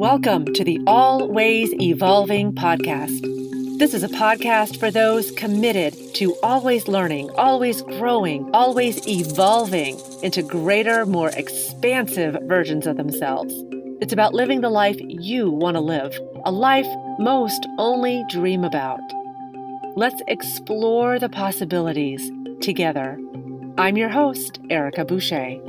Welcome to the Always Evolving Podcast. This is a podcast for those committed to always learning, always growing, always evolving into greater, more expansive versions of themselves. It's about living the life you want to live, a life most only dream about. Let's explore the possibilities together. I'm your host, Erica Boucher.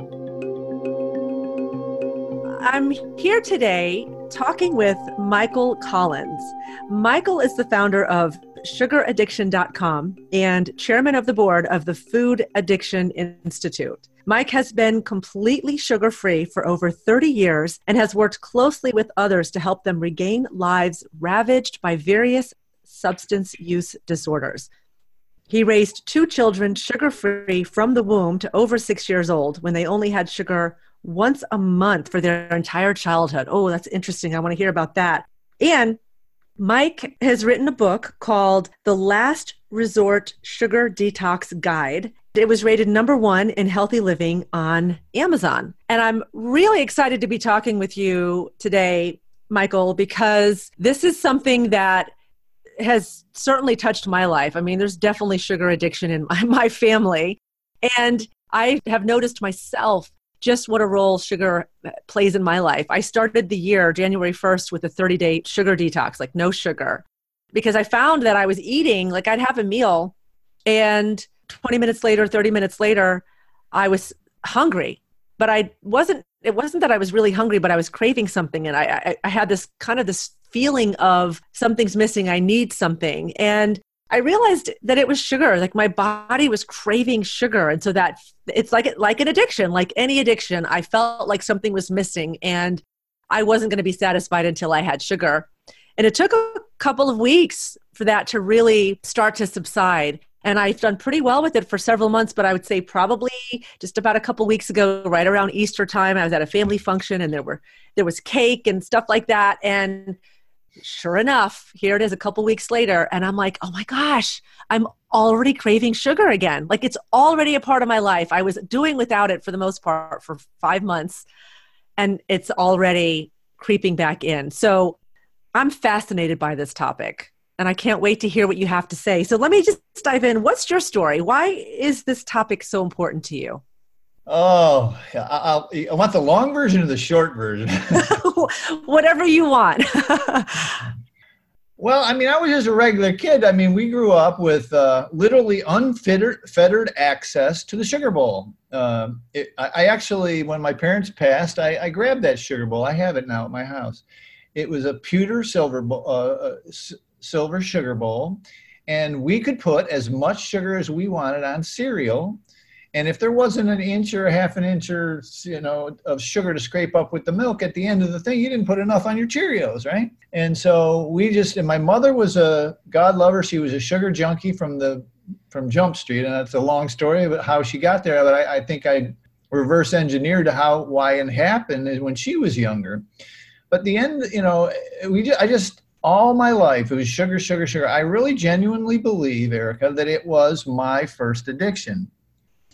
I'm here today talking with Michael Collins. Michael is the founder of sugaraddiction.com and chairman of the board of the Food Addiction Institute. Mike has been completely sugar free for over 30 years and has worked closely with others to help them regain lives ravaged by various substance use disorders. He raised two children sugar free from the womb to over six years old when they only had sugar once a month for their entire childhood. Oh, that's interesting. I want to hear about that. And Mike has written a book called The Last Resort Sugar Detox Guide. It was rated number one in healthy living on Amazon. And I'm really excited to be talking with you today, Michael, because this is something that has certainly touched my life. I mean, there's definitely sugar addiction in my, my family. And I have noticed myself just what a role sugar plays in my life. I started the year, January 1st, with a 30 day sugar detox, like no sugar, because I found that I was eating, like I'd have a meal, and 20 minutes later, 30 minutes later, I was hungry. But I wasn't, it wasn't that I was really hungry, but I was craving something. And I, I, I had this kind of this feeling of something's missing, I need something. And I realized that it was sugar. Like my body was craving sugar. And so that it's like like an addiction, like any addiction. I felt like something was missing and I wasn't going to be satisfied until I had sugar. And it took a couple of weeks for that to really start to subside. And I've done pretty well with it for several months, but I would say probably just about a couple weeks ago, right around Easter time, I was at a family function and there were there was cake and stuff like that. And sure enough, here it is a couple weeks later, and I'm like, oh my gosh, I'm already craving sugar again. Like it's already a part of my life. I was doing without it for the most part for five months, and it's already creeping back in. So I'm fascinated by this topic, and I can't wait to hear what you have to say. So let me just dive in. What's your story? Why is this topic so important to you? Oh, I'll, I want the long version or the short version. Whatever you want. well, I mean, I was just a regular kid. I mean, we grew up with uh, literally unfettered access to the sugar bowl. Uh, it, I, I, actually, when my parents passed, I, I, grabbed that sugar bowl. I have it now at my house. It was a pewter silver bowl, uh, uh silver sugar bowl, and we could put as much sugar as we wanted on cereal and if there wasn't an inch or a half an inch or you know of sugar to scrape up with the milk at the end of the thing, you didn't put enough on your Cheerios, right? And so we just and my mother was a God lover. She was a sugar junkie from the from Jump Street, and that's a long story about how she got there. But I, I think I reverse engineered how why it happened when she was younger. But the end, you know, we just, I just all my life it was sugar, sugar, sugar. I really genuinely believe, Erica, that it was my first addiction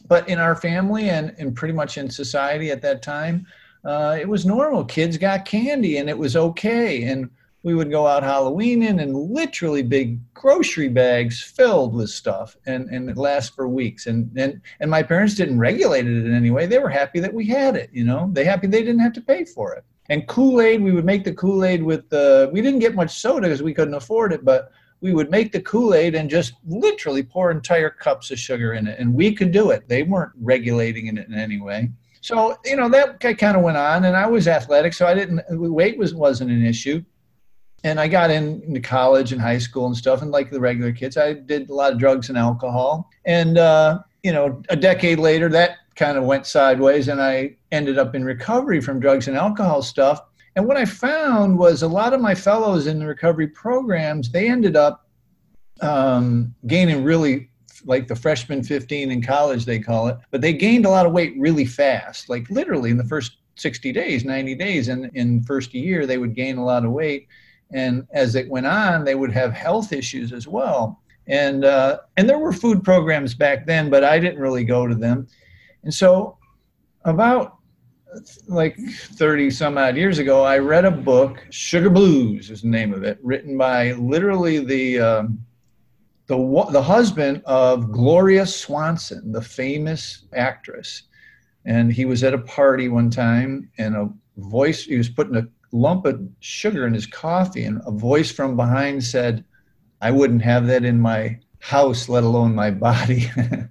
but in our family and, and pretty much in society at that time, uh, it was normal. Kids got candy and it was okay. And we would go out Halloweening and literally big grocery bags filled with stuff and, and it lasts for weeks. And, and, and my parents didn't regulate it in any way. They were happy that we had it, you know, they happy they didn't have to pay for it. And Kool-Aid, we would make the Kool-Aid with the, we didn't get much soda because we couldn't afford it, but we would make the Kool-Aid and just literally pour entire cups of sugar in it. And we could do it. They weren't regulating it in any way. So, you know, that kind of went on and I was athletic. So I didn't, weight was, wasn't an issue. And I got in, into college and high school and stuff. And like the regular kids, I did a lot of drugs and alcohol. And, uh, you know, a decade later, that kind of went sideways and I ended up in recovery from drugs and alcohol stuff and what I found was a lot of my fellows in the recovery programs, they ended up um, gaining really like the freshman 15 in college, they call it, but they gained a lot of weight really fast, like literally in the first 60 days, 90 days. And in first year, they would gain a lot of weight. And as it went on, they would have health issues as well. And, uh, and there were food programs back then, but I didn't really go to them. And so about like 30 some odd years ago, I read a book, Sugar Blues is the name of it, written by literally the, um, the, the husband of Gloria Swanson, the famous actress. And he was at a party one time and a voice, he was putting a lump of sugar in his coffee and a voice from behind said, I wouldn't have that in my house, let alone my body. and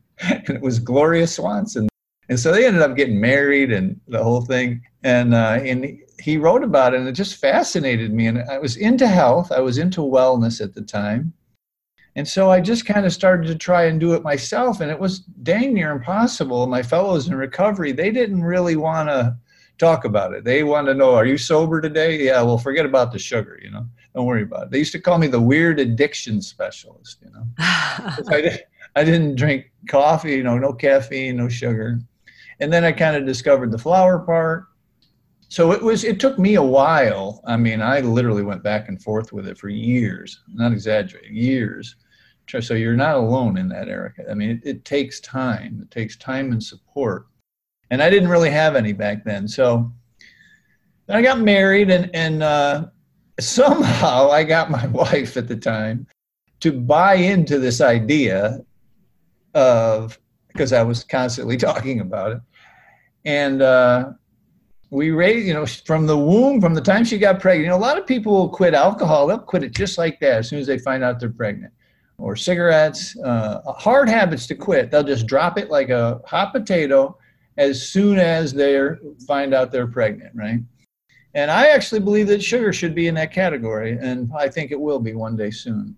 it was Gloria Swanson. And so they ended up getting married and the whole thing. And uh, and he wrote about it, and it just fascinated me. And I was into health. I was into wellness at the time. And so I just kind of started to try and do it myself, and it was dang near impossible. My fellows in recovery, they didn't really want to talk about it. They wanted to know, are you sober today? Yeah, well, forget about the sugar, you know. Don't worry about it. They used to call me the weird addiction specialist, you know. I, did, I didn't drink coffee, you know, no caffeine, no sugar and then I kind of discovered the flour part. So it was. It took me a while. I mean, I literally went back and forth with it for years. Not exaggerating, years. So you're not alone in that, Erica. I mean, it, it takes time. It takes time and support. And I didn't really have any back then. So I got married, and and uh, somehow I got my wife at the time to buy into this idea of because I was constantly talking about it. And uh, we raised, you know, from the womb, from the time she got pregnant, you know, a lot of people will quit alcohol. They'll quit it just like that as soon as they find out they're pregnant. Or cigarettes, uh, hard habits to quit. They'll just drop it like a hot potato as soon as they find out they're pregnant, right? And I actually believe that sugar should be in that category, and I think it will be one day soon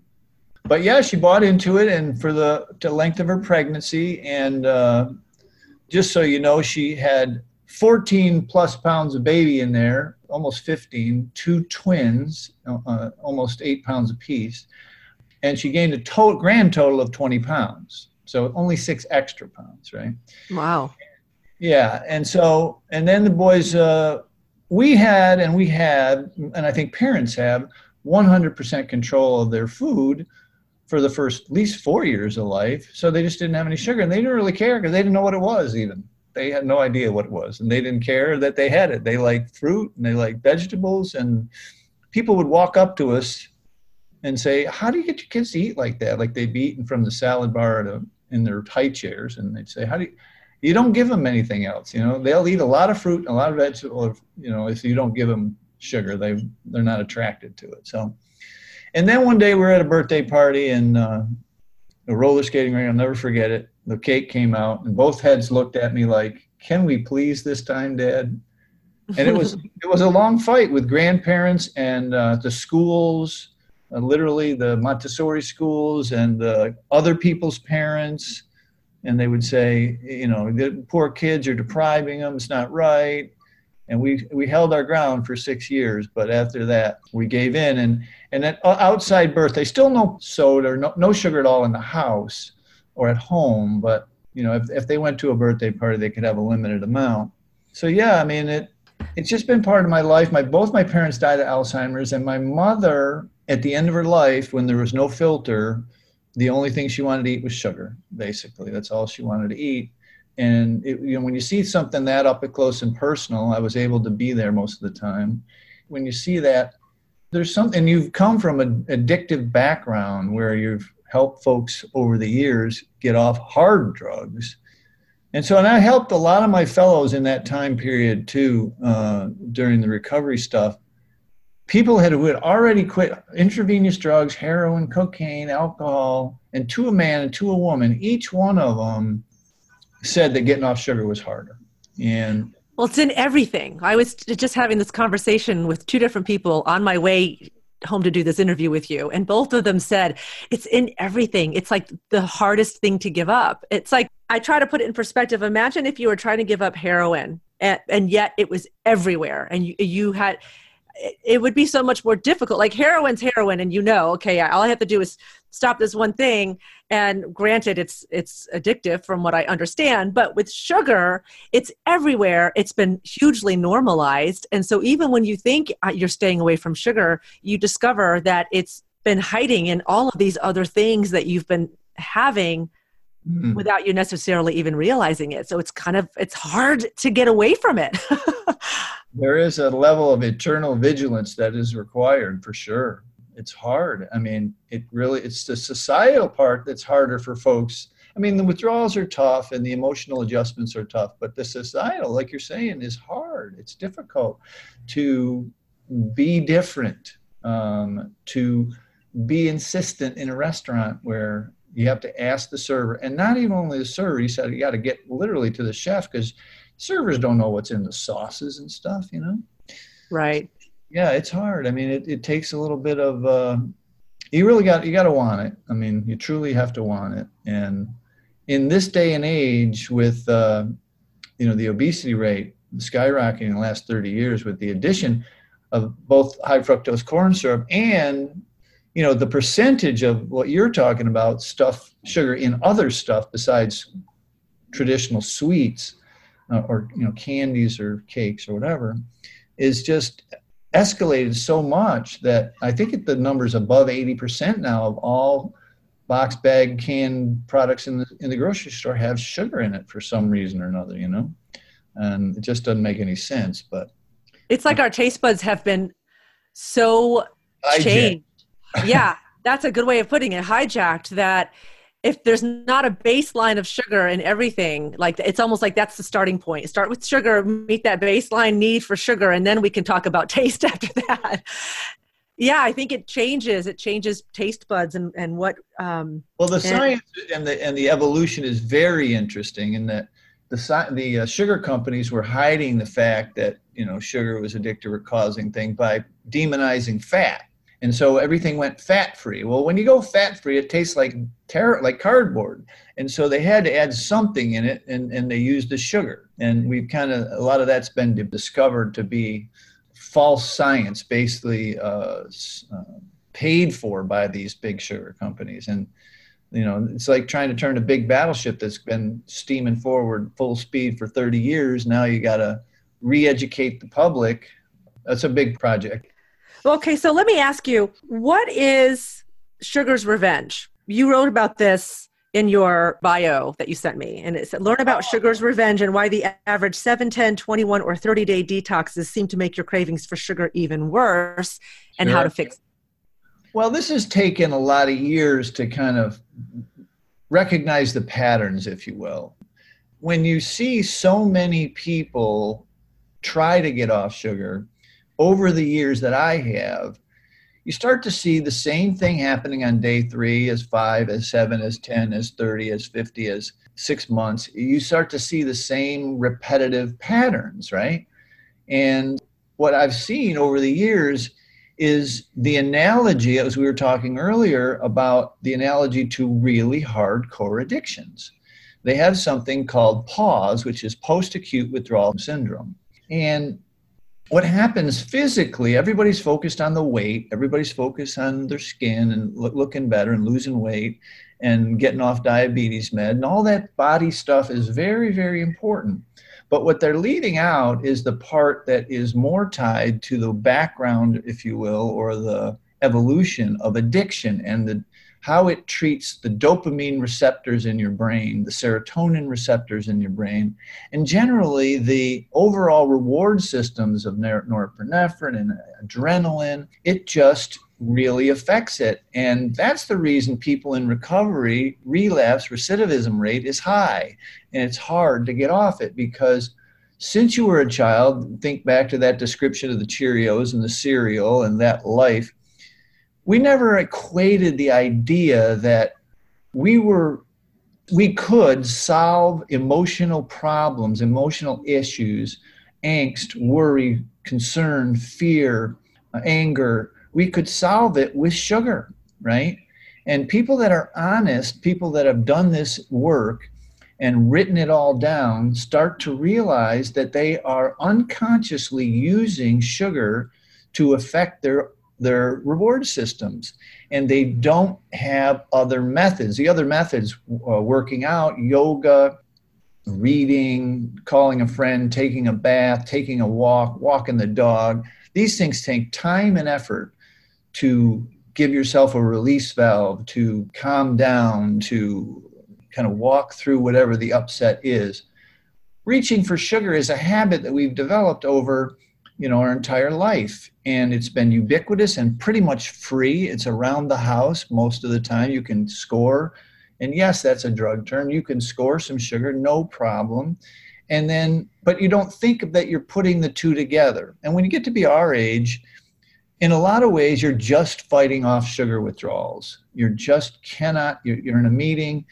but yeah, she bought into it, and for the, the length of her pregnancy, and uh, just so you know, she had 14 plus pounds of baby in there, almost 15, two twins, uh, almost eight pounds apiece, and she gained a total grand total of 20 pounds. So only six extra pounds, right? Wow. Yeah, and so and then the boys, uh, we had and we had, and I think parents have 100% control of their food for the first at least four years of life. So they just didn't have any sugar and they didn't really care because they didn't know what it was even. They had no idea what it was and they didn't care that they had it. They liked fruit and they liked vegetables and people would walk up to us and say, how do you get your kids to eat like that? Like they'd be eating from the salad bar to, in their high chairs and they'd say, how do you, you don't give them anything else. You know, they'll eat a lot of fruit and a lot of vegetables. You know, if you don't give them sugar, they, they're not attracted to it. So, and then one day we are at a birthday party and uh, a roller skating ring. I'll never forget it. The cake came out, and both heads looked at me like, "Can we please this time, Dad?" And it was it was a long fight with grandparents and uh, the schools, uh, literally the Montessori schools and the other people's parents. And they would say, you know, the poor kids are depriving them. It's not right and we we held our ground for six years. But after that, we gave in, and and at uh, outside birthday, still no soda, no no sugar at all in the house or at home. But you know, if if they went to a birthday party, they could have a limited amount. So yeah, I mean it. It's just been part of my life. My both my parents died of Alzheimer's, and my mother, at the end of her life, when there was no filter, the only thing she wanted to eat was sugar. Basically, that's all she wanted to eat and it, you know when you see something that up close and personal i was able to be there most of the time. When you see that there's something you've come from an addictive background where you've helped folks over the years get off hard drugs. And so and i helped a lot of my fellows in that time period too uh, during the recovery stuff. People had, who had already quit intravenous drugs heroin cocaine alcohol and to a man and to a woman each one of them said that getting off sugar was harder. And well, it's in everything. I was just having this conversation with two different people on my way home to do this interview with you and both of them said it's in everything it's like the hardest thing to give up it's like i try to put it in perspective imagine if you were trying to give up heroin and, and yet it was everywhere and you, you had it would be so much more difficult. Like heroin's heroin, and you know, okay, all I have to do is stop this one thing. And granted, it's it's addictive from what I understand, but with sugar, it's everywhere. It's been hugely normalized, and so even when you think uh, you're staying away from sugar, you discover that it's been hiding in all of these other things that you've been having mm. without you necessarily even realizing it. So it's kind of it's hard to get away from it. there is a level of eternal vigilance that is required for sure. It's hard. I mean, it really it's the societal part that's harder for folks. I mean, the withdrawals are tough and the emotional adjustments are tough, but the societal, like you're saying, is hard. It's difficult to be different, um, to be insistent in a restaurant where you have to ask the server, and not even only the server. You said you got to get literally to the chef because servers don't know what's in the sauces and stuff. You know. Right. Yeah, it's hard. I mean, it, it takes a little bit of. Uh, you really got you got to want it. I mean, you truly have to want it. And in this day and age, with uh, you know the obesity rate skyrocketing in the last 30 years, with the addition of both high fructose corn syrup and you know the percentage of what you're talking about stuff sugar in other stuff besides traditional sweets uh, or you know candies or cakes or whatever is just escalated so much that i think the number's above 80% now of all box bag canned products in the in the grocery store have sugar in it for some reason or another you know? And it just doesn't make any sense but it's like our taste buds have been so changed yeah, that's a good way of putting it. Hijacked that if there's not a baseline of sugar in everything, like it's almost like that's the starting point. Start with sugar, meet that baseline need for sugar, and then we can talk about taste after that. yeah, I think it changes. It changes taste buds and and what. Um, well, the and, science and the and the evolution is very interesting in that the the uh, sugar companies were hiding the fact that you know sugar was addictive or causing thing by demonizing fat and so everything went fat free. Well, when you go fat free, it tastes like ter- like cardboard, and so they had to add something in it, and and they used the sugar. And we've kind of a lot of that's been discovered to be false science, basically uh, uh, paid for by these big sugar companies. And you know, it's like trying to turn a big battleship that's been steaming forward full speed for 30 years. Now you got to re-educate the public. That's a big project. Okay, so let me ask you, what is Sugar's Revenge? You wrote about this in your bio that you sent me, and it said, Learn about oh. Sugar's Revenge and why the average 7, 10, 21, or 30 day detoxes seem to make your cravings for sugar even worse, and sure. how to fix it. Well, this has taken a lot of years to kind of recognize the patterns, if you will. When you see so many people try to get off sugar, over the years that I have, you start to see the same thing happening on day three as five, as seven, as 10, as 30, as 50, as six months. You start to see the same repetitive patterns, right? And what I've seen over the years is the analogy, as we were talking earlier, about the analogy to really hardcore addictions. They have something called PAWS, which is post acute withdrawal syndrome. And what happens physically, everybody's focused on the weight, everybody's focused on their skin and look, looking better and losing weight and getting off diabetes med. And all that body stuff is very, very important. But what they're leaving out is the part that is more tied to the background, if you will, or the evolution of addiction and the how it treats the dopamine receptors in your brain, the serotonin receptors in your brain, and generally the overall reward systems of norepinephrine and adrenaline. It just really affects it. And that's the reason people in recovery relapse recidivism rate is high. And it's hard to get off it because since you were a child, think back to that description of the Cheerios and the cereal and that life we never equated the idea that we were we could solve emotional problems emotional issues angst worry concern fear anger. We could solve it with sugar right? And people that are honest people that have done this work and written it all down start to realize that they are unconsciously using sugar to affect their their reward systems and they don't have other methods the other methods uh, working out yoga reading calling a friend taking a bath taking a walk walking the dog these things take time and effort to give yourself a release valve to calm down to kind of walk through whatever the upset is. Reaching for sugar is a habit that we've developed over you know our entire life. And it's been ubiquitous and pretty much free. It's around the house most of the time. You can score. And yes that's a drug term. You can score some sugar no problem. And then but you don't think that you're putting the two together. And when you get to be our age in a lot of ways you're just fighting off sugar withdrawals. You're just cannot you're, you're in a meeting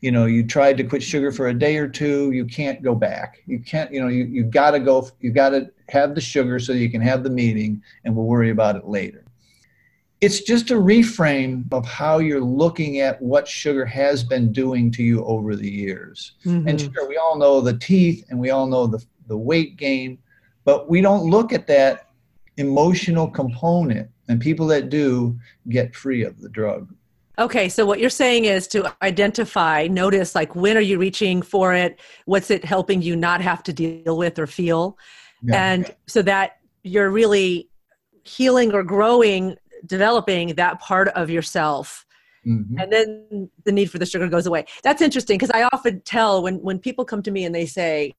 you know you tried to quit sugar for a day or two you can't go back. You can't you know you, you got to go you got to have the sugar so you can have the meeting and we'll worry about it later. It's just a reframe of how you're looking at what sugar has been doing to you over the years. Mm-hmm. and sure we all know the teeth and we all know the, the weight gain but we don't look at that emotional component and people that do get free of the drug Okay, so what you're saying is to identify, notice like when are you reaching for it? What's it helping you not have to deal with or feel? Yeah. And so that you're really healing or growing, developing that part of yourself. Mm-hmm. And then the need for the sugar goes away. That's interesting because I often tell when when people come to me and they say,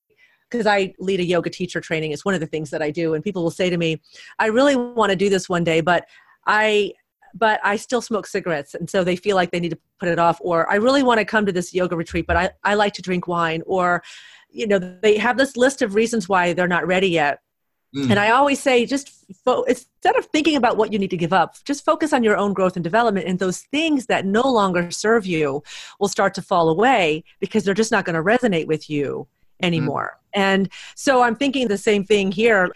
because I lead a yoga teacher training, it's one of the things that I do, and people will say to me, I really want to do this one day, but I but I still smoke cigarettes. And so they feel like they need to put it off. Or I really want to come to this yoga retreat, but I, I like to drink wine. Or, you know, they have this list of reasons why they're not ready yet. Mm. And I always say, just fo- instead of thinking about what you need to give up, just focus on your own growth and development. And those things that no longer serve you will start to fall away because they're just not going to resonate with you mm. anymore. Mm. And so I'm thinking the same thing here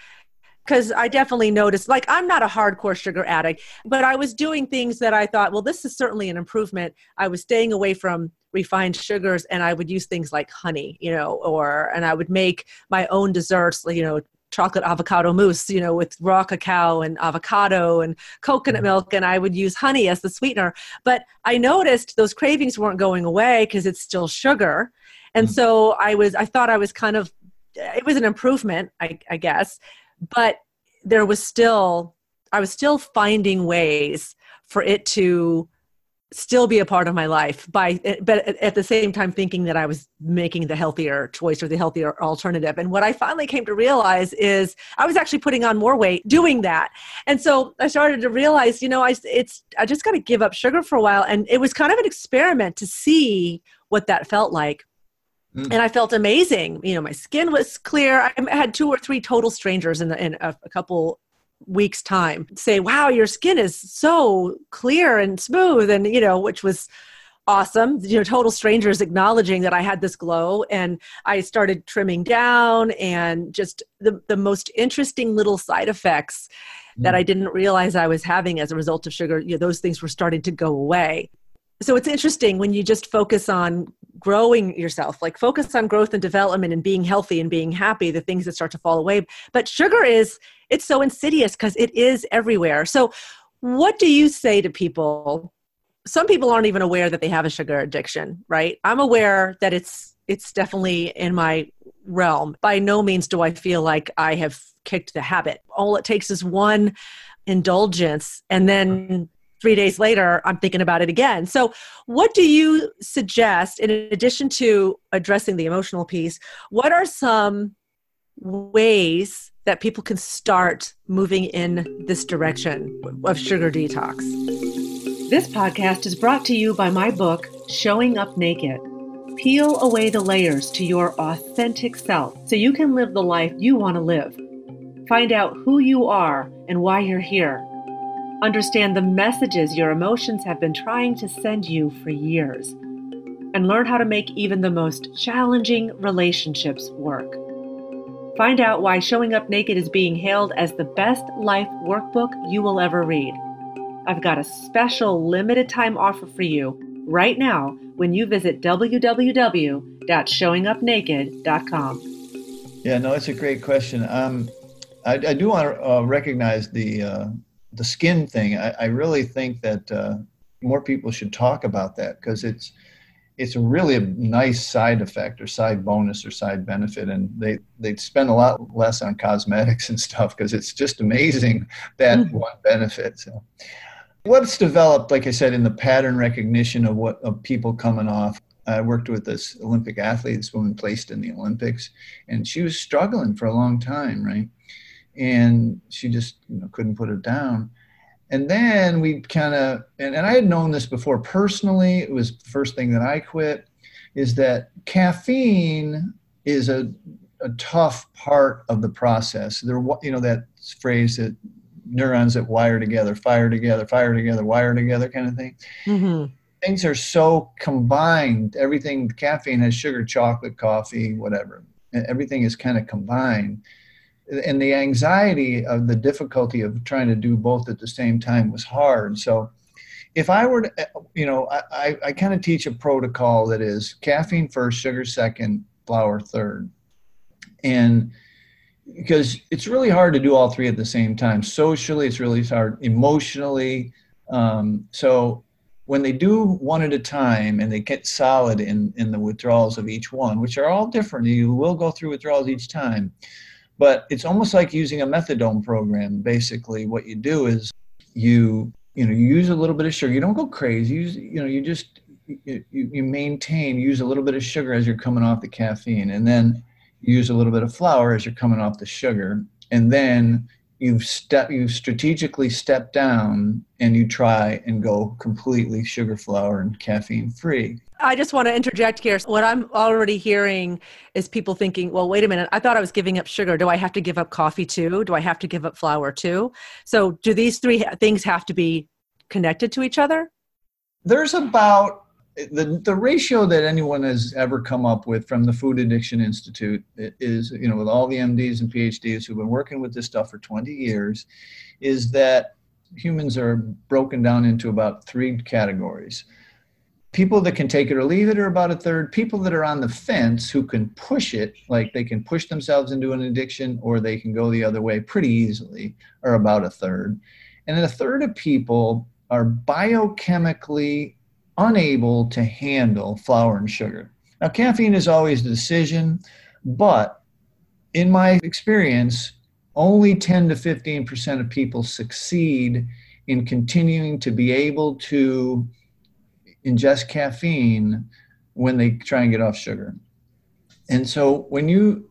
because I definitely noticed, like, I'm not a hardcore sugar addict, but I was doing things that I thought, well, this is certainly an improvement. I was staying away from refined sugars and I would use things like honey, you know, or, and I would make my own desserts, you know, chocolate avocado mousse, you know, with raw cacao and avocado and coconut mm-hmm. milk, and I would use honey as the sweetener. But I noticed those cravings weren't going away because it's still sugar. And mm-hmm. so I was, I thought I was kind of, it was an improvement, I, I guess but there was still i was still finding ways for it to still be a part of my life by but at the same time thinking that i was making the healthier choice or the healthier alternative. And what i finally came to realize is i was actually putting on more weight doing that. And so i started to realize you know i it's i just got to give up sugar for a while. And it was kind of an experiment to see what that felt like Mm. And I felt amazing. You know, my skin was clear. I had two or three total strangers in, the, in a, a couple weeks time say wow your skin is so clear and smooth and you know which was awesome you know total strangers acknowledging that i had this glow and i started trimming down and just the, the most interesting little side effects mm. that i didn't realize i was having as a result of sugar you know those things were starting to go away so it's interesting when you just focus on growing yourself like focus on growth and development and being healthy and being happy the things that start to fall away. But sugar is it's so insidious because it is everywhere. So what do you say to people? Some people aren't even aware that they have a sugar addiction right? I'm aware that it's it's definitely in my realm. By no means do i feel like i have kicked the habit. All it takes is one indulgence and then three days later, I'm thinking about it again. So, what do you suggest, in addition to addressing the emotional piece, what are some ways that people can start moving in this direction of sugar detox? This podcast is brought to you by my book, Showing Up Naked. Peel away the layers to your authentic self so you can live the life you want to live. Find out who you are and why you're here Understand the messages your emotions have been trying to send you for years. And learn how to make even the most challenging relationships work. Find out why Showing Up Naked is being hailed as the best life workbook you will ever read. I've got a special limited time offer for you right now when you visit www.showingupnaked.com. Yeah, no, it's a great question. Um, I, I, do want to uh, recognize the uh, the skin thing, I, I really think that uh, more people should talk about that because it's it's really a nice side effect or side bonus or side benefit, and they they spend a lot less on cosmetics and stuff because it's just amazing that mm-hmm. one benefit. So, what's developed, like I said, in the pattern recognition of what of people coming off I worked with this Olympic athlete, this woman placed in the Olympics, and she was struggling for a long time, right? And she just you know, couldn't put it down. And then we kind of, and, and I had known this before personally, it was the first thing that I quit, is that caffeine is a, a tough part of the process. There, you know, that phrase that neurons that wire together, fire together, fire together, wire together kind of thing. Mm-hmm things are so combined. Everything, caffeine has sugar, chocolate, coffee, whatever. Everything is kind of combined. And the anxiety of the difficulty of trying to do both at the same time was hard. So, if I were to, you know, I, I kind of teach a protocol that is caffeine first, sugar second, flour third. And because it's really hard to do all three at the same time. Socially, it's really hard. Emotionally, um, so when they do one at a time and they get solid in, in the withdrawals of each one, which are all different, you will go through withdrawals each time. But it's almost like using a methadone program. Basically, what you do is you you know you use a little bit of sugar. You don't go crazy. You use, you know you just you, you maintain use a little bit of sugar as you're coming off the caffeine, and then use a little bit of flour as you're coming off the sugar, and then you step you strategically step down and you try and go completely sugar flour and caffeine free. I just want to interject here. What i'm already hearing is people thinking well wait a minute. I thought i was giving up sugar. Do i have to give up coffee too? Do i have to give up flour too? So do these three things have to be connected to each other? There's about the, the ratio that anyone has ever come up with from the Food Addiction Institute is, you know, with all the MDs and PhDs who've been working with this stuff for 20 years, is that humans are broken down into about three categories. People that can take it or leave it are about a third. People that are on the fence who can push it, like they can push themselves into an addiction or they can go the other way pretty easily, are about a third. And then a third of people are biochemically unable to handle flour and sugar. Now, caffeine is always a decision, but in my experience, only 10 to 15% of people succeed in continuing to be able to ingest caffeine when they try and get off sugar. And so when you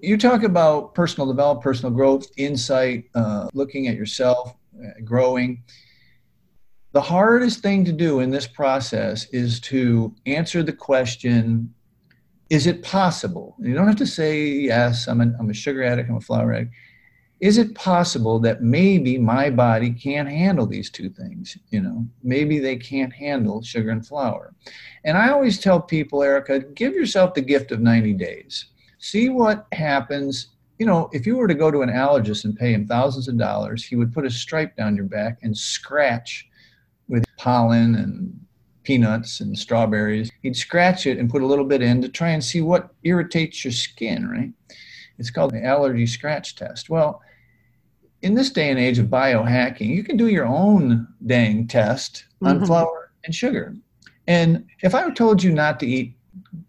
you talk about personal development, personal growth, insight, uh, looking at yourself, uh, growing, the hardest thing to do in this process is to answer the question is it possible? You don't have to say yes i'm a, I'm a sugar addict i'm a flour addict. Is it possible that maybe my body can't handle these two things you know? Maybe they can't handle sugar and flour. And i always tell people erica give yourself the gift of 90 days. See what happens. You know if you were to go to an allergist and pay him thousands of dollars he would put a stripe down your back and scratch with pollen and peanuts and strawberries. He'd scratch it and put a little bit in to try and see what irritates your skin, right? It's called the allergy scratch test. Well, in this day and age of biohacking, you can do your own dang test on mm-hmm. flour and sugar. And if I told you not to eat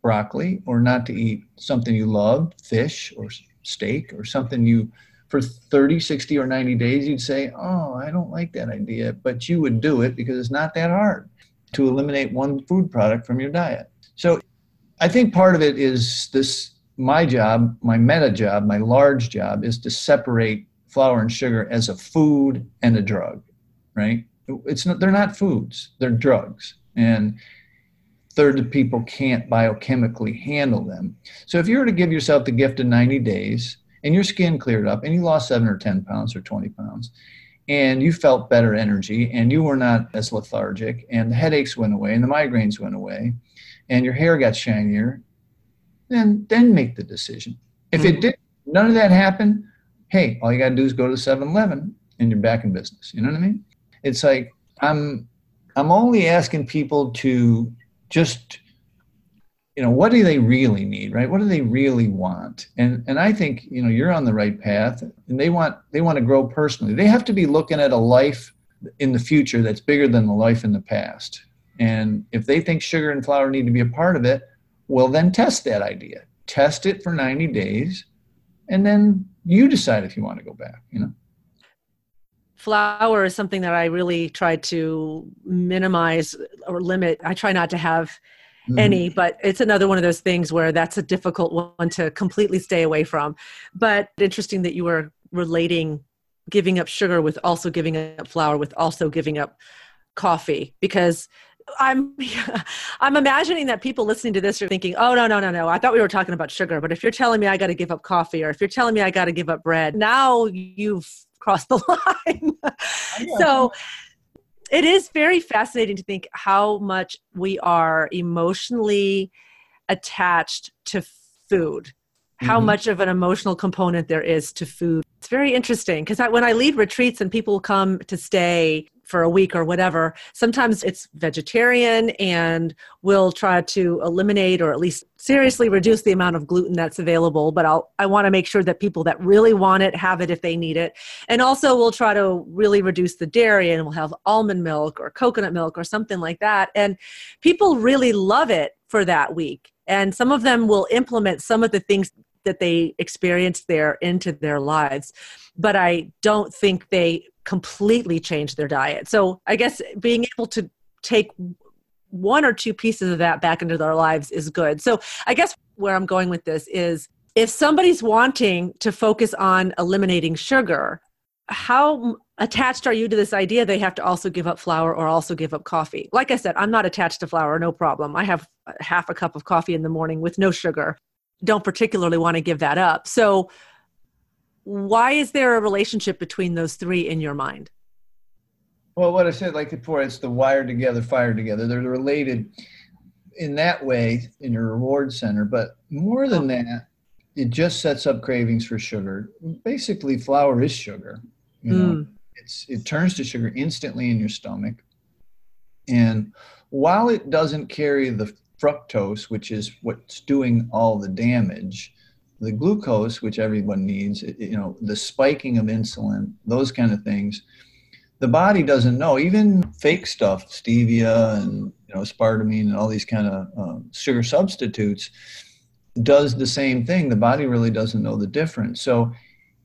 broccoli or not to eat something you love, fish or steak or something you for 30, 60, or 90 days, you'd say, Oh, I don't like that idea. But you would do it because it's not that hard to eliminate one food product from your diet. So I think part of it is this my job, my meta job, my large job is to separate flour and sugar as a food and a drug, right? It's not, they're not foods, they're drugs. And third people can't biochemically handle them. So if you were to give yourself the gift of 90 days and your skin cleared up and you lost seven or 10 pounds or 20 pounds and you felt better energy and you were not as lethargic and the headaches went away and the migraines went away and your hair got shinier, then, then make the decision. If it mm-hmm. did, none of that happened, hey, all you got to do is go to 7 Eleven and you're back in business. You know what I mean? It's like I'm, I'm only asking people to just you know what do they really need right? What do they really want? And and i think you know you're on the right path and they want they want to grow personally. They have to be looking at a life in the future that's bigger than the life in the past. And if they think sugar and flour need to be a part of it well then test that idea. Test it for 90 days and then you decide if you want to go back you know? Flour is something that i really try to minimize or limit. I try not to have mm-hmm. any, but it's another one of those things where that's a difficult one to completely stay away from. But interesting that you were relating giving up sugar with also giving up flour with also giving up coffee because I'm I'm imagining that people listening to this are thinking, "Oh no, no, no, no. I thought we were talking about sugar, but if you're telling me I got to give up coffee or if you're telling me I got to give up bread, now you've crossed the line." so it is very fascinating to think how much we are emotionally attached to food. How mm-hmm. much of an emotional component there is to food. It's very interesting because when I lead retreats and people come to stay, for a week or whatever. Sometimes it's vegetarian and we'll try to eliminate or at least seriously reduce the amount of gluten that's available, but I'll I want to make sure that people that really want it have it if they need it. And also we'll try to really reduce the dairy and we'll have almond milk or coconut milk or something like that. And people really love it for that week. And some of them will implement some of the things that they experienced there into their lives. But I don't think they completely change their diet. So I guess being able to take one or two pieces of that back into their lives is good. So I guess where I'm going with this is if somebody's wanting to focus on eliminating sugar, how attached are you to this idea they have to also give up flour or also give up coffee? Like I said, I'm not attached to flour, no problem. I have half a cup of coffee in the morning with no sugar. Don't particularly want to give that up. So why is there a relationship between those three in your mind? Well, what I said like before, it's the wired together, fired together. They're related in that way in your reward center. But more than that, it just sets up cravings for sugar. Basically, flour is sugar. You know, mm. it's it turns to sugar instantly in your stomach. And while it doesn't carry the fructose, which is what's doing all the damage, the glucose, which everyone needs, you know, the spiking of insulin, those kind of things, the body doesn't know. Even fake stuff, stevia and you know aspartame and all these kind of uh, sugar substitutes, does the same thing. The body really doesn't know the difference. So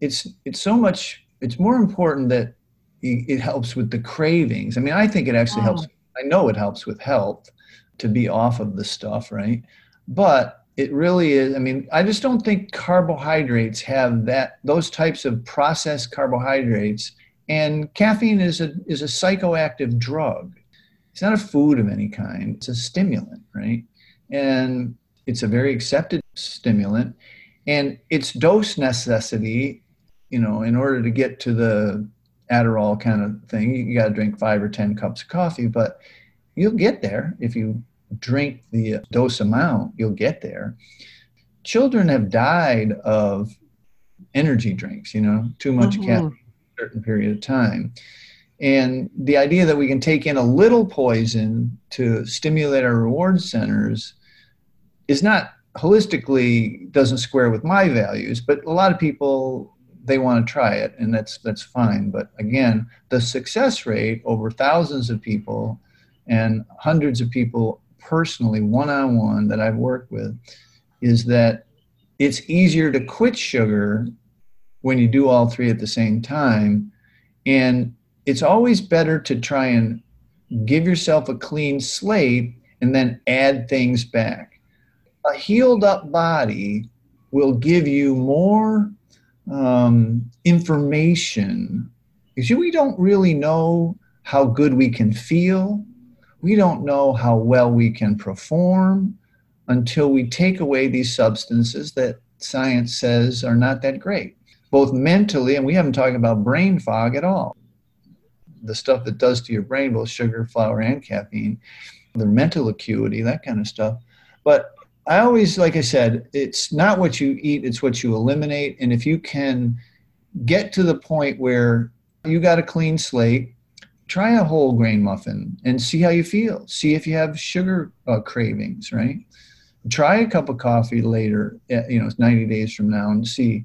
it's it's so much. It's more important that it helps with the cravings. I mean, I think it actually helps. I know it helps with health to be off of the stuff, right? But it really is i mean i just don't think carbohydrates have that those types of processed carbohydrates. And caffeine is a is a psychoactive drug. It's not a food of any kind. It's a stimulant right? And it's a very accepted stimulant. And its dose necessity you know in order to get to the adderall kind of thing you got to drink five or ten cups of coffee but you'll get there if you drink the dose amount, you'll get there. Children have died of energy drinks, you know, too much mm-hmm. caffeine a certain period of time. And the idea that we can take in a little poison to stimulate our reward centers is not holistically doesn't square with my values, but a lot of people they want to try it and that's that's fine. But again, the success rate over thousands of people and hundreds of people personally, one on one, that I've worked with, is that it's easier to quit sugar when you do all three at the same time. And it's always better to try and give yourself a clean slate and then add things back. A healed up body will give you more um, information because we don't really know how good we can feel we don't know how well we can perform until we take away these substances that science says are not that great, both mentally, and we haven't talked about brain fog at all. The stuff that does to your brain, both sugar, flour, and caffeine, the mental acuity, that kind of stuff. But I always, like I said, it's not what you eat, it's what you eliminate. And if you can get to the point where you got a clean slate, try a whole grain muffin and see how you feel. See if you have sugar uh, cravings, right? Try a cup of coffee later, eh, you know, 90 days from now and see.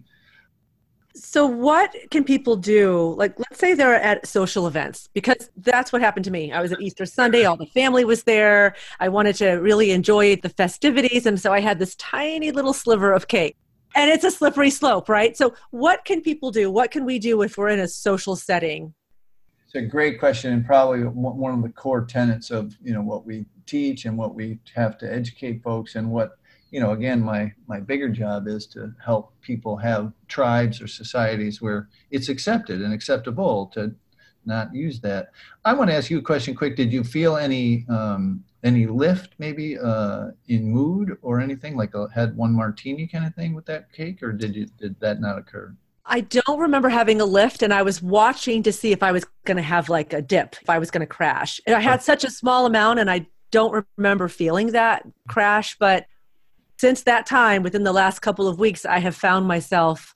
So, what can people do? Like, let's say they're at social events, because that's what happened to me. I was at Easter Sunday, all the family was there. I wanted to really enjoy the festivities. And so I had this tiny little sliver of cake. And it's a slippery slope, right? So, what can people do? What can we do if we're in a social setting It's a great question, and probably one of the core tenets of you know what we teach and what we have to educate folks, and what you know. Again, my my bigger job is to help people have tribes or societies where it's accepted and acceptable to not use that. I want to ask you a question quick. Did you feel any um, any lift maybe uh, in mood or anything like a had one martini kind of thing with that cake, or did you did that not occur? I don't remember having a lift, and I was watching to see if I was going to have like a dip, if I was going to crash. And I had such a small amount, and I don't remember feeling that crash. But since that time, within the last couple of weeks, I have found myself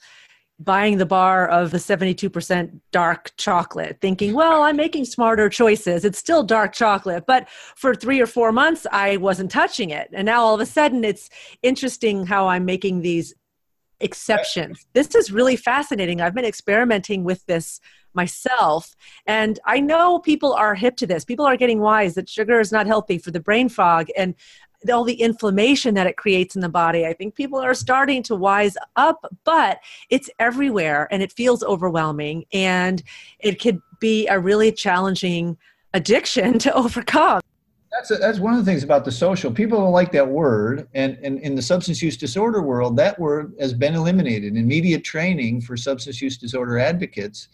buying the bar of the 72% dark chocolate, thinking, well, I'm making smarter choices. It's still dark chocolate. But for three or four months, I wasn't touching it. And now all of a sudden, it's interesting how I'm making these exceptions. This is really fascinating. I've been experimenting with this myself. And I know people are hip to this. People are getting wise that sugar is not healthy for the brain fog. And all the inflammation that it creates in the body. I think people are starting to wise up, but it's everywhere and it feels overwhelming and it could be a really challenging addiction to overcome. That's, a, that's one of the things about the social. People don't like that word. And, and in the substance use disorder world, that word has been eliminated. Immediate training for substance use disorder advocates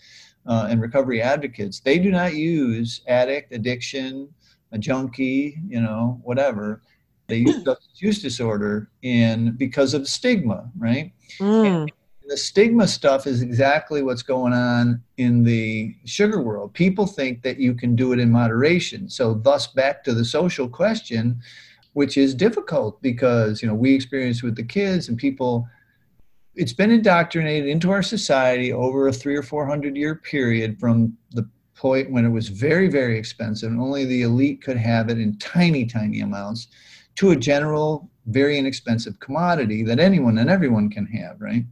uh, and recovery advocates, they do not use addict, addiction, a junkie, you know, whatever they use substance use disorder in because of stigma, right? Mm. The stigma stuff is exactly what's going on in the sugar world. People think that you can do it in moderation. So, thus, back to the social question, which is difficult because you know we experience with the kids and people. It's been indoctrinated into our society over a three or four hundred year period from the point when it was very, very expensive and only the elite could have it in tiny, tiny amounts to a general, very inexpensive commodity that anyone and everyone can have, right?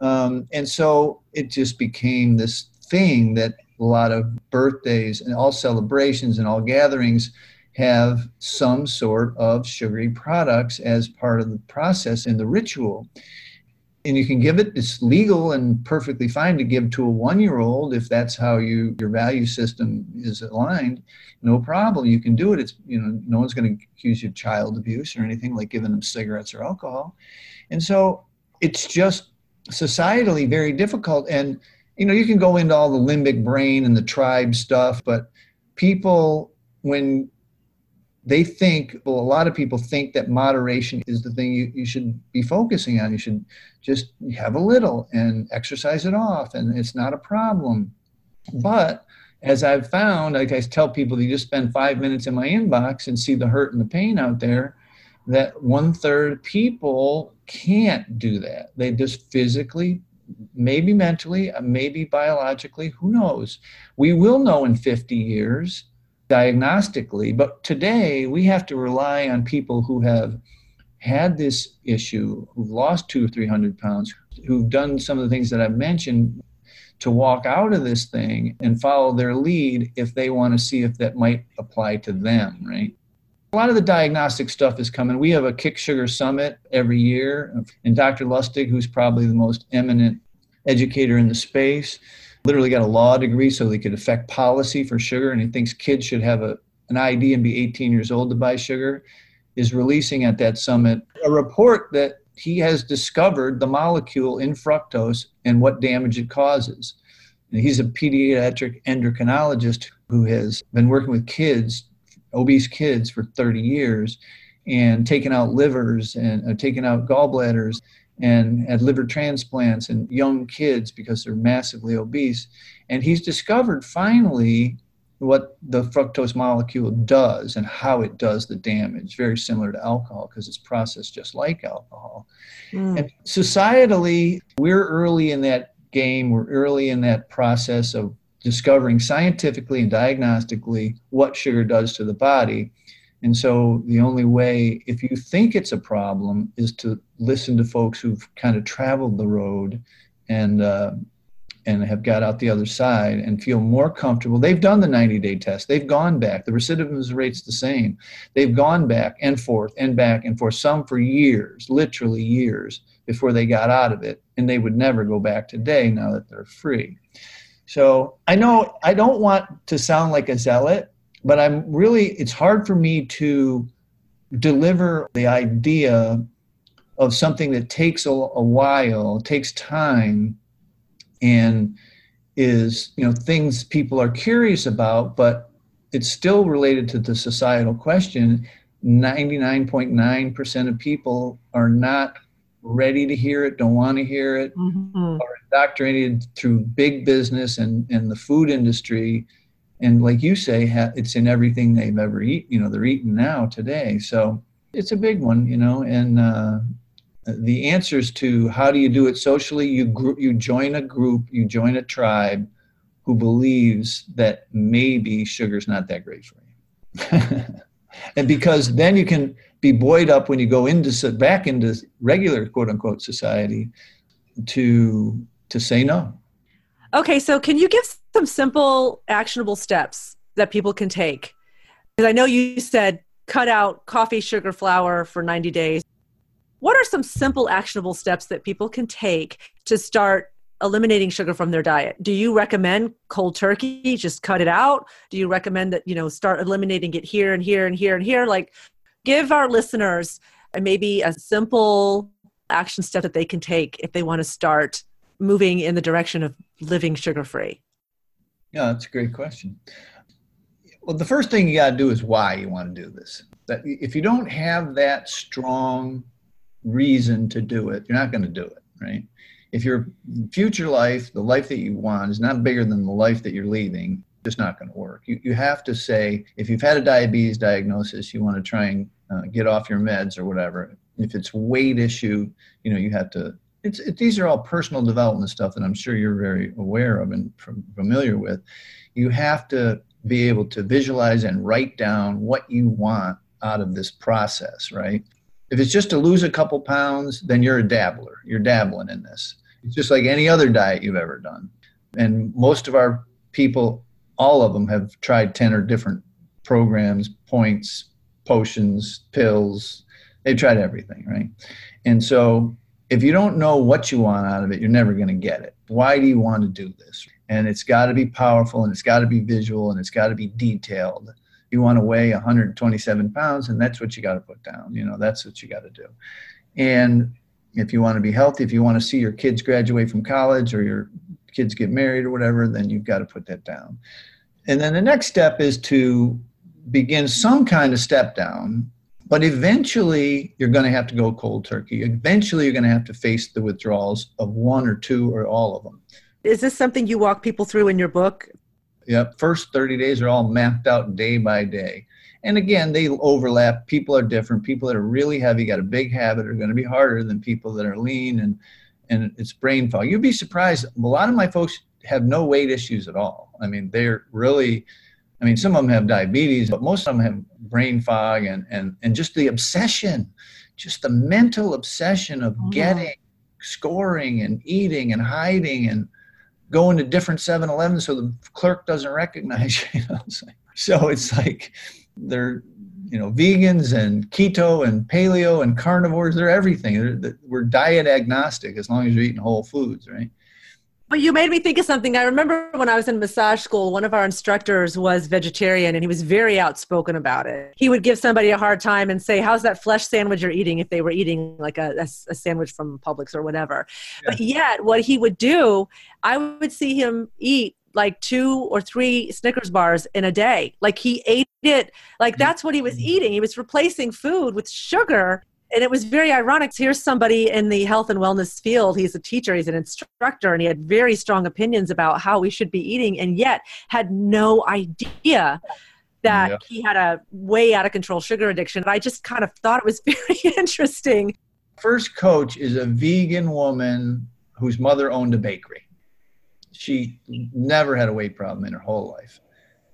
Um, and so it just became this thing that a lot of birthdays and all celebrations and all gatherings have some sort of sugary products as part of the process in the ritual. And you can give it it's legal and perfectly fine to give to a one year old if that's how you your value system is aligned. No problem. You can do it. It's you know no one's going to accuse you of child abuse or anything like giving them cigarettes or alcohol. And so it's just societally very difficult. And you know you can go into all the limbic brain and the tribe stuff but people when they think well a lot of people think that moderation is the thing you, you should be focusing on. You should just have a little and exercise it off and it's not a problem. But as i've found like i tell people you just spend five minutes in my inbox and see the hurt and the pain out there that one third people can't do that they just physically maybe mentally uh, maybe biologically who knows we will know in 50 years diagnostically. But today we have to rely on people who have had this issue, who've lost two or 300 pounds, who've done some of the things that I've mentioned to walk out of this thing and follow their lead if they want to see if that might apply to them, right? A lot of the diagnostic stuff is coming. We have a Kick Sugar Summit every year, and Dr. Lustig, who's probably the most eminent educator in the space, literally got a law degree so he could affect policy for sugar, and he thinks kids should have a, an ID and be 18 years old to buy sugar, is releasing at that summit a report that he has discovered the molecule in fructose and what damage it causes. And he's a pediatric endocrinologist who has been working with kids, obese kids, for 30 years and taken out livers and uh, taken out gallbladders and had liver transplants and young kids because they're massively obese. And he's discovered finally what the fructose molecule does and how it does the damage, very similar to alcohol because it's processed just like alcohol. Mm. And societally, we're early in that game, we're early in that process of discovering scientifically and diagnostically what sugar does to the body. And so the only way, if you think it's a problem, is to listen to folks who've kind of traveled the road and uh, and have got out the other side and feel more comfortable. They've done the 90 day test. They've gone back. The recidivism rate's the same. They've gone back and forth and back and forth, some for years, literally years, before they got out of it. And they would never go back today now that they're free. So I know I don't want to sound like a zealot, but I'm really, it's hard for me to deliver the idea of something that takes a, a while, takes time, and is, you know, things people are curious about, but it's still related to the societal question. 99.9% of people are not ready to hear it, don't want to hear it, mm-hmm. are indoctrinated through big business and, and the food industry. And like you say, it's in everything they've ever eaten, you know, they're eating now today. So it's a big one, you know, and uh, the answers to how do you do it socially, you, gr- you join a group, you join a tribe who believes that maybe sugar's not that great for you. and because then you can be buoyed up when you go into back into regular quote unquote society to to say no. Okay so can you give some simple actionable steps that people can take? Because i know you said cut out coffee sugar flour for 90 days. What are some simple actionable steps that people can take to start eliminating sugar from their diet? Do you recommend cold turkey? Just cut it out? Do you recommend that you know start eliminating it here and here and here and here? Like give our listeners maybe a simple action step that they can take if they want to start moving in the direction of living sugar free yeah that's a great question. Well the first thing you got to do is why you want to do this. That if you don't have that strong reason to do it you're not going to do it right? If your future life, the life that you want, is not bigger than the life that you're leaving, it's not going to work. You, you have to say, if you've had a diabetes diagnosis, you want to try and uh, get off your meds or whatever. If it's weight issue, you know, you have to. It's it, these are all personal development stuff that I'm sure you're very aware of and familiar with. You have to be able to visualize and write down what you want out of this process, right? If it's just to lose a couple pounds, then you're a dabbler. You're dabbling in this. It's just like any other diet you've ever done. And most of our people, all of them, have tried 10 or different programs, points, potions, pills. They've tried everything, right? And so if you don't know what you want out of it, you're never going to get it. Why do you want to do this? And it's got to be powerful and it's got to be visual and it's got to be detailed you want to weigh 127 pounds and that's what you got to put down you know that's what you got to do and if you want to be healthy if you want to see your kids graduate from college or your kids get married or whatever then you've got to put that down and then the next step is to begin some kind of step down but eventually you're going to have to go cold turkey eventually you're going to have to face the withdrawals of one or two or all of them is this something you walk people through in your book Yep. First 30 days are all mapped out day by day. And again, they overlap. People are different. People that are really heavy, got a big habit, are going to be harder than people that are lean and and it's brain fog. You'd be surprised. A lot of my folks have no weight issues at all. I mean, they're really I mean, some of them have diabetes, but most of them have brain fog and and and just the obsession, just the mental obsession of oh. getting, scoring and eating and hiding and going to different 7-Elevens so the clerk doesn't recognize you. know? So it's like they're you know vegans and keto and paleo and carnivores. They're everything. They're, we're diet agnostic as long as you're eating whole foods, right? But you made me think of something. I remember when I was in massage school, one of our instructors was vegetarian and he was very outspoken about it. He would give somebody a hard time and say, How's that flesh sandwich you're eating if they were eating like a, a, a sandwich from Publix or whatever? Yeah. But yet, what he would do, I would see him eat like two or three Snickers bars in a day. Like he ate it, like mm-hmm. that's what he was eating. He was replacing food with sugar and it was very ironic. Here's somebody in the health and wellness field. He's a teacher, he's an instructor, and he had very strong opinions about how we should be eating, and yet had no idea that yep. he had a way out of control sugar addiction. I just kind of thought it was very interesting. First coach is a vegan woman whose mother owned a bakery. She never had a weight problem in her whole life.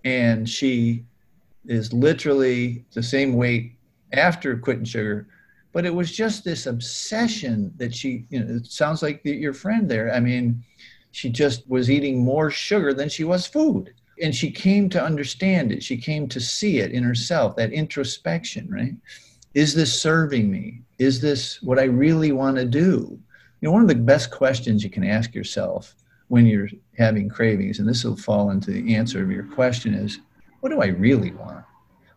And she is literally the same weight after quitting sugar but it was just this obsession that she you know it sounds like your friend there i mean she just was eating more sugar than she was food and she came to understand it she came to see it in herself that introspection right is this serving me is this what i really want to do you know one of the best questions you can ask yourself when you're having cravings, and this will fall into the answer of your question is what do I really want?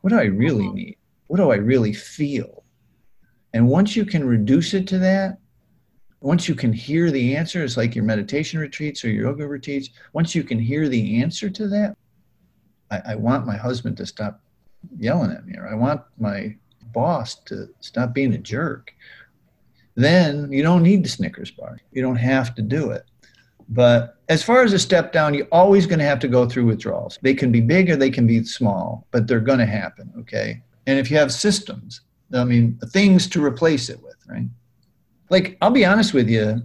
What do I really mm-hmm. need? What do I really feel? And once you can reduce it to that, once you can hear the answer, it's like your meditation retreats or your yoga retreats. Once you can hear the answer to that, I, I want my husband to stop yelling at me, or I want my boss to stop being a jerk. Then you don't need the Snickers bar. You don't have to do it. But as far as a step down, you're always going to have to go through withdrawals. They can be big or they can be small, but they're going to happen. Okay. And if you have systems, I mean, things to replace it with, right? Like, I'll be honest with you,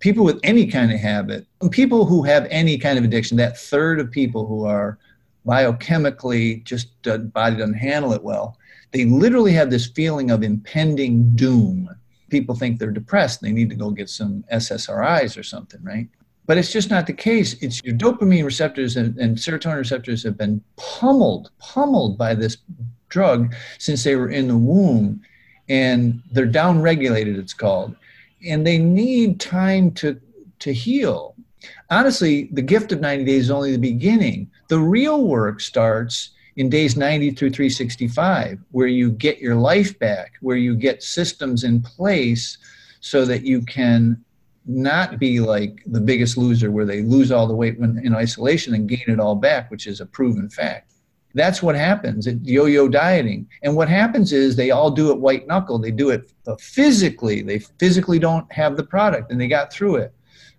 people with any kind of habit, people who have any kind of addiction, that third of people who are biochemically just uh, body doesn't handle it well, they literally have this feeling of impending doom. People think they're depressed. They need to go get some SSRIs or something, right? But it's just not the case. It's your dopamine receptors and, and serotonin receptors have been pummeled, pummeled by this drug since they were in the womb. And they're downregulated, it's called. And they need time to, to heal. Honestly, the gift of 90 days is only the beginning. The real work starts in days 90 through 365, where you get your life back, where you get systems in place so that you can not be like the biggest loser where they lose all the weight when in isolation and gain it all back, which is a proven fact. That's what happens at yo-yo dieting. And what happens is they all do it white knuckle. They do it physically. They physically don't have the product and they got through it.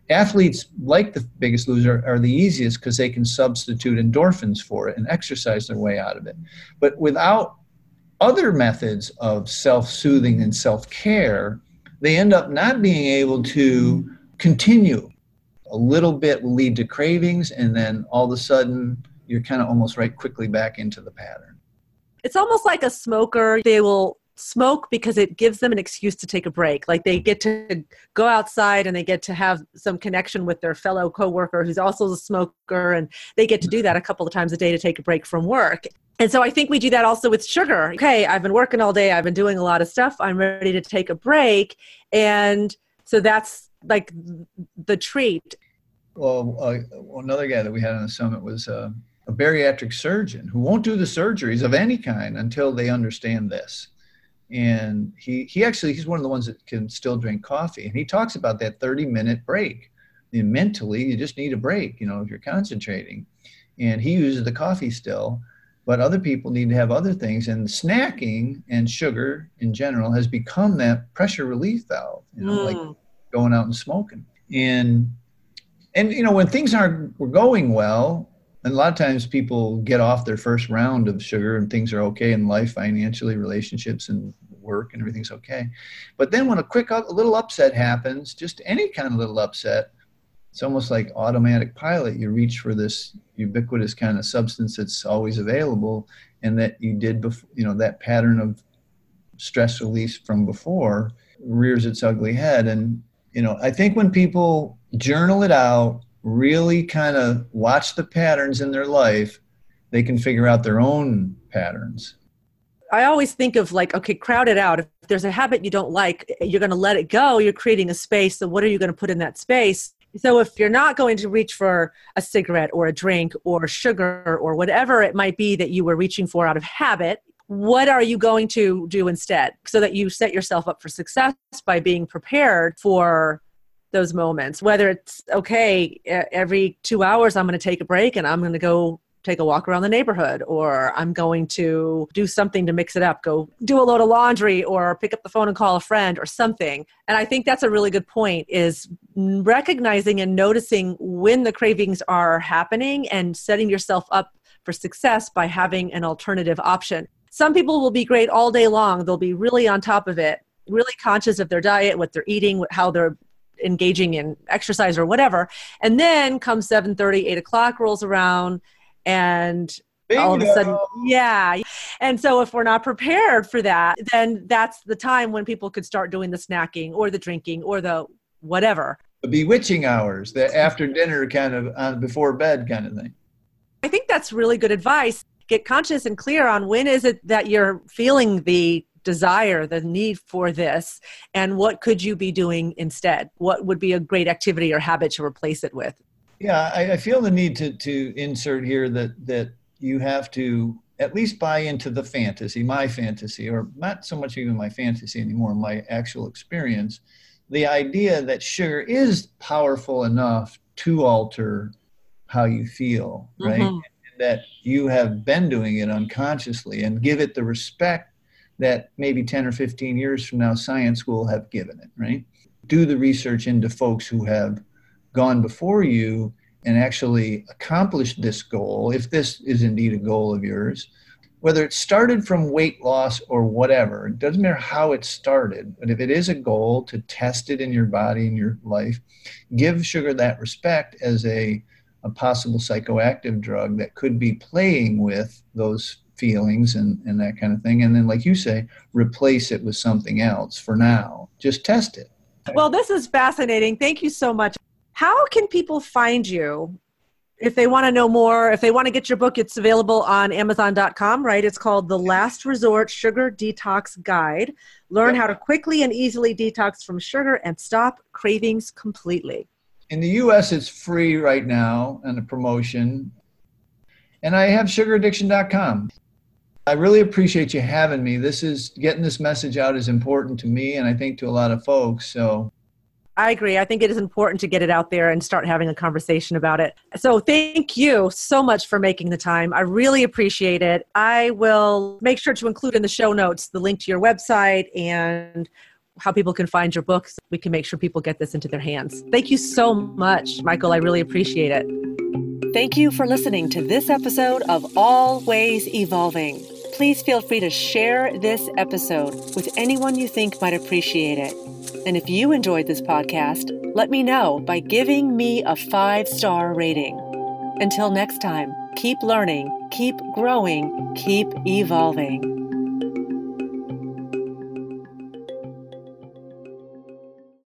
Athletes like the biggest loser are the easiest because they can substitute endorphins for it and exercise their way out of it. But without other methods of self-soothing and self-care, they end up not being able to continue. A little bit will lead to cravings, and then all of a sudden, you're kind of almost right quickly back into the pattern. It's almost like a smoker. They will smoke because it gives them an excuse to take a break. Like they get to go outside and they get to have some connection with their fellow coworker who's also a smoker, and they get to do that a couple of times a day to take a break from work. And so I think we do that also with sugar. Okay, I've been working all day, I've been doing a lot of stuff, I'm ready to take a break. And so that's like the treat. Well, uh, another guy that we had on the summit was uh, a bariatric surgeon who won't do the surgeries of any kind until they understand this. And he, he actually, he's one of the ones that can still drink coffee. And he talks about that 30 minute break. And mentally, you just need a break, you know, if you're concentrating. And he uses the coffee still but other people need to have other things and snacking and sugar in general has become that pressure relief valve you know mm. like going out and smoking and and you know when things aren't going well and a lot of times people get off their first round of sugar and things are okay in life financially relationships and work and everything's okay but then when a quick a little upset happens just any kind of little upset it's almost like automatic pilot. You reach for this ubiquitous kind of substance that's always available, and that you did before. You know that pattern of stress release from before rears its ugly head. And you know, I think when people journal it out, really kind of watch the patterns in their life, they can figure out their own patterns. I always think of like, okay, crowd it out. If there's a habit you don't like, you're going to let it go. You're creating a space. So, what are you going to put in that space? So if you're not going to reach for a cigarette or a drink or sugar or whatever it might be that you were reaching for out of habit, what are you going to do instead so that you set yourself up for success by being prepared for those moments whether it's okay every 2 hours I'm going to take a break and I'm going to go take a walk around the neighborhood or I'm going to do something to mix it up, go do a load of laundry or pick up the phone and call a friend or something. And I think that's a really good point is recognizing and noticing when the cravings are happening and setting yourself up for success by having an alternative option. Some people will be great all day long. They'll be really on top of it, really conscious of their diet, what they're eating, how they're engaging in exercise or whatever. And then come 7 30, 8 o'clock rolls around and Bingo. all of a sudden yeah and so if we're not prepared for that then that's the time when people could start doing the snacking or the drinking or the whatever the bewitching hours the after dinner kind of uh, before bed kind of thing i think that's really good advice get conscious and clear on when is it that you're feeling the desire the need for this and what could you be doing instead what would be a great activity or habit to replace it with Yeah, I, I feel the need to to insert here that that you have to at least buy into the fantasy, my fantasy, or not so much even my fantasy anymore, my actual experience. The idea that sugar is powerful enough to alter how you feel, right? Mm-hmm. That you have been doing it unconsciously and give it the respect that maybe 10 or 15 years from now science will have given it, right? Do the research into folks who have gone before you and actually accomplished this goal, if this is indeed a goal of yours, whether it started from weight loss or whatever, it doesn't matter how it started, but if it is a goal to test it in your body and your life, give sugar that respect as a, a possible psychoactive drug that could be playing with those feelings and, and that kind of thing. And then, like you say, replace it with something else for now. Just test it. Well, this is fascinating. Thank you so much. How can people find you if they want to know more? If they want to get your book, it's available on Amazon.com, right? It's called The Last Resort Sugar Detox Guide. Learn how to quickly and easily detox from sugar and stop cravings completely. In the US, it's free right now and a promotion. And I have sugaraddiction.com. I really appreciate you having me. This is getting this message out is important to me and I think to a lot of folks. So I agree. I think it is important to get it out there and start having a conversation about it. So, thank you so much for making the time. I really appreciate it. I will make sure to include in the show notes the link to your website and how people can find your books. We can make sure people get this into their hands. Thank you so much, Michael. I really appreciate it. Thank you for listening to this episode of Always Evolving. Please feel free to share this episode with anyone you think might appreciate it. And if you enjoyed this podcast, let me know by giving me a five star rating. Until next time, keep learning, keep growing, keep evolving.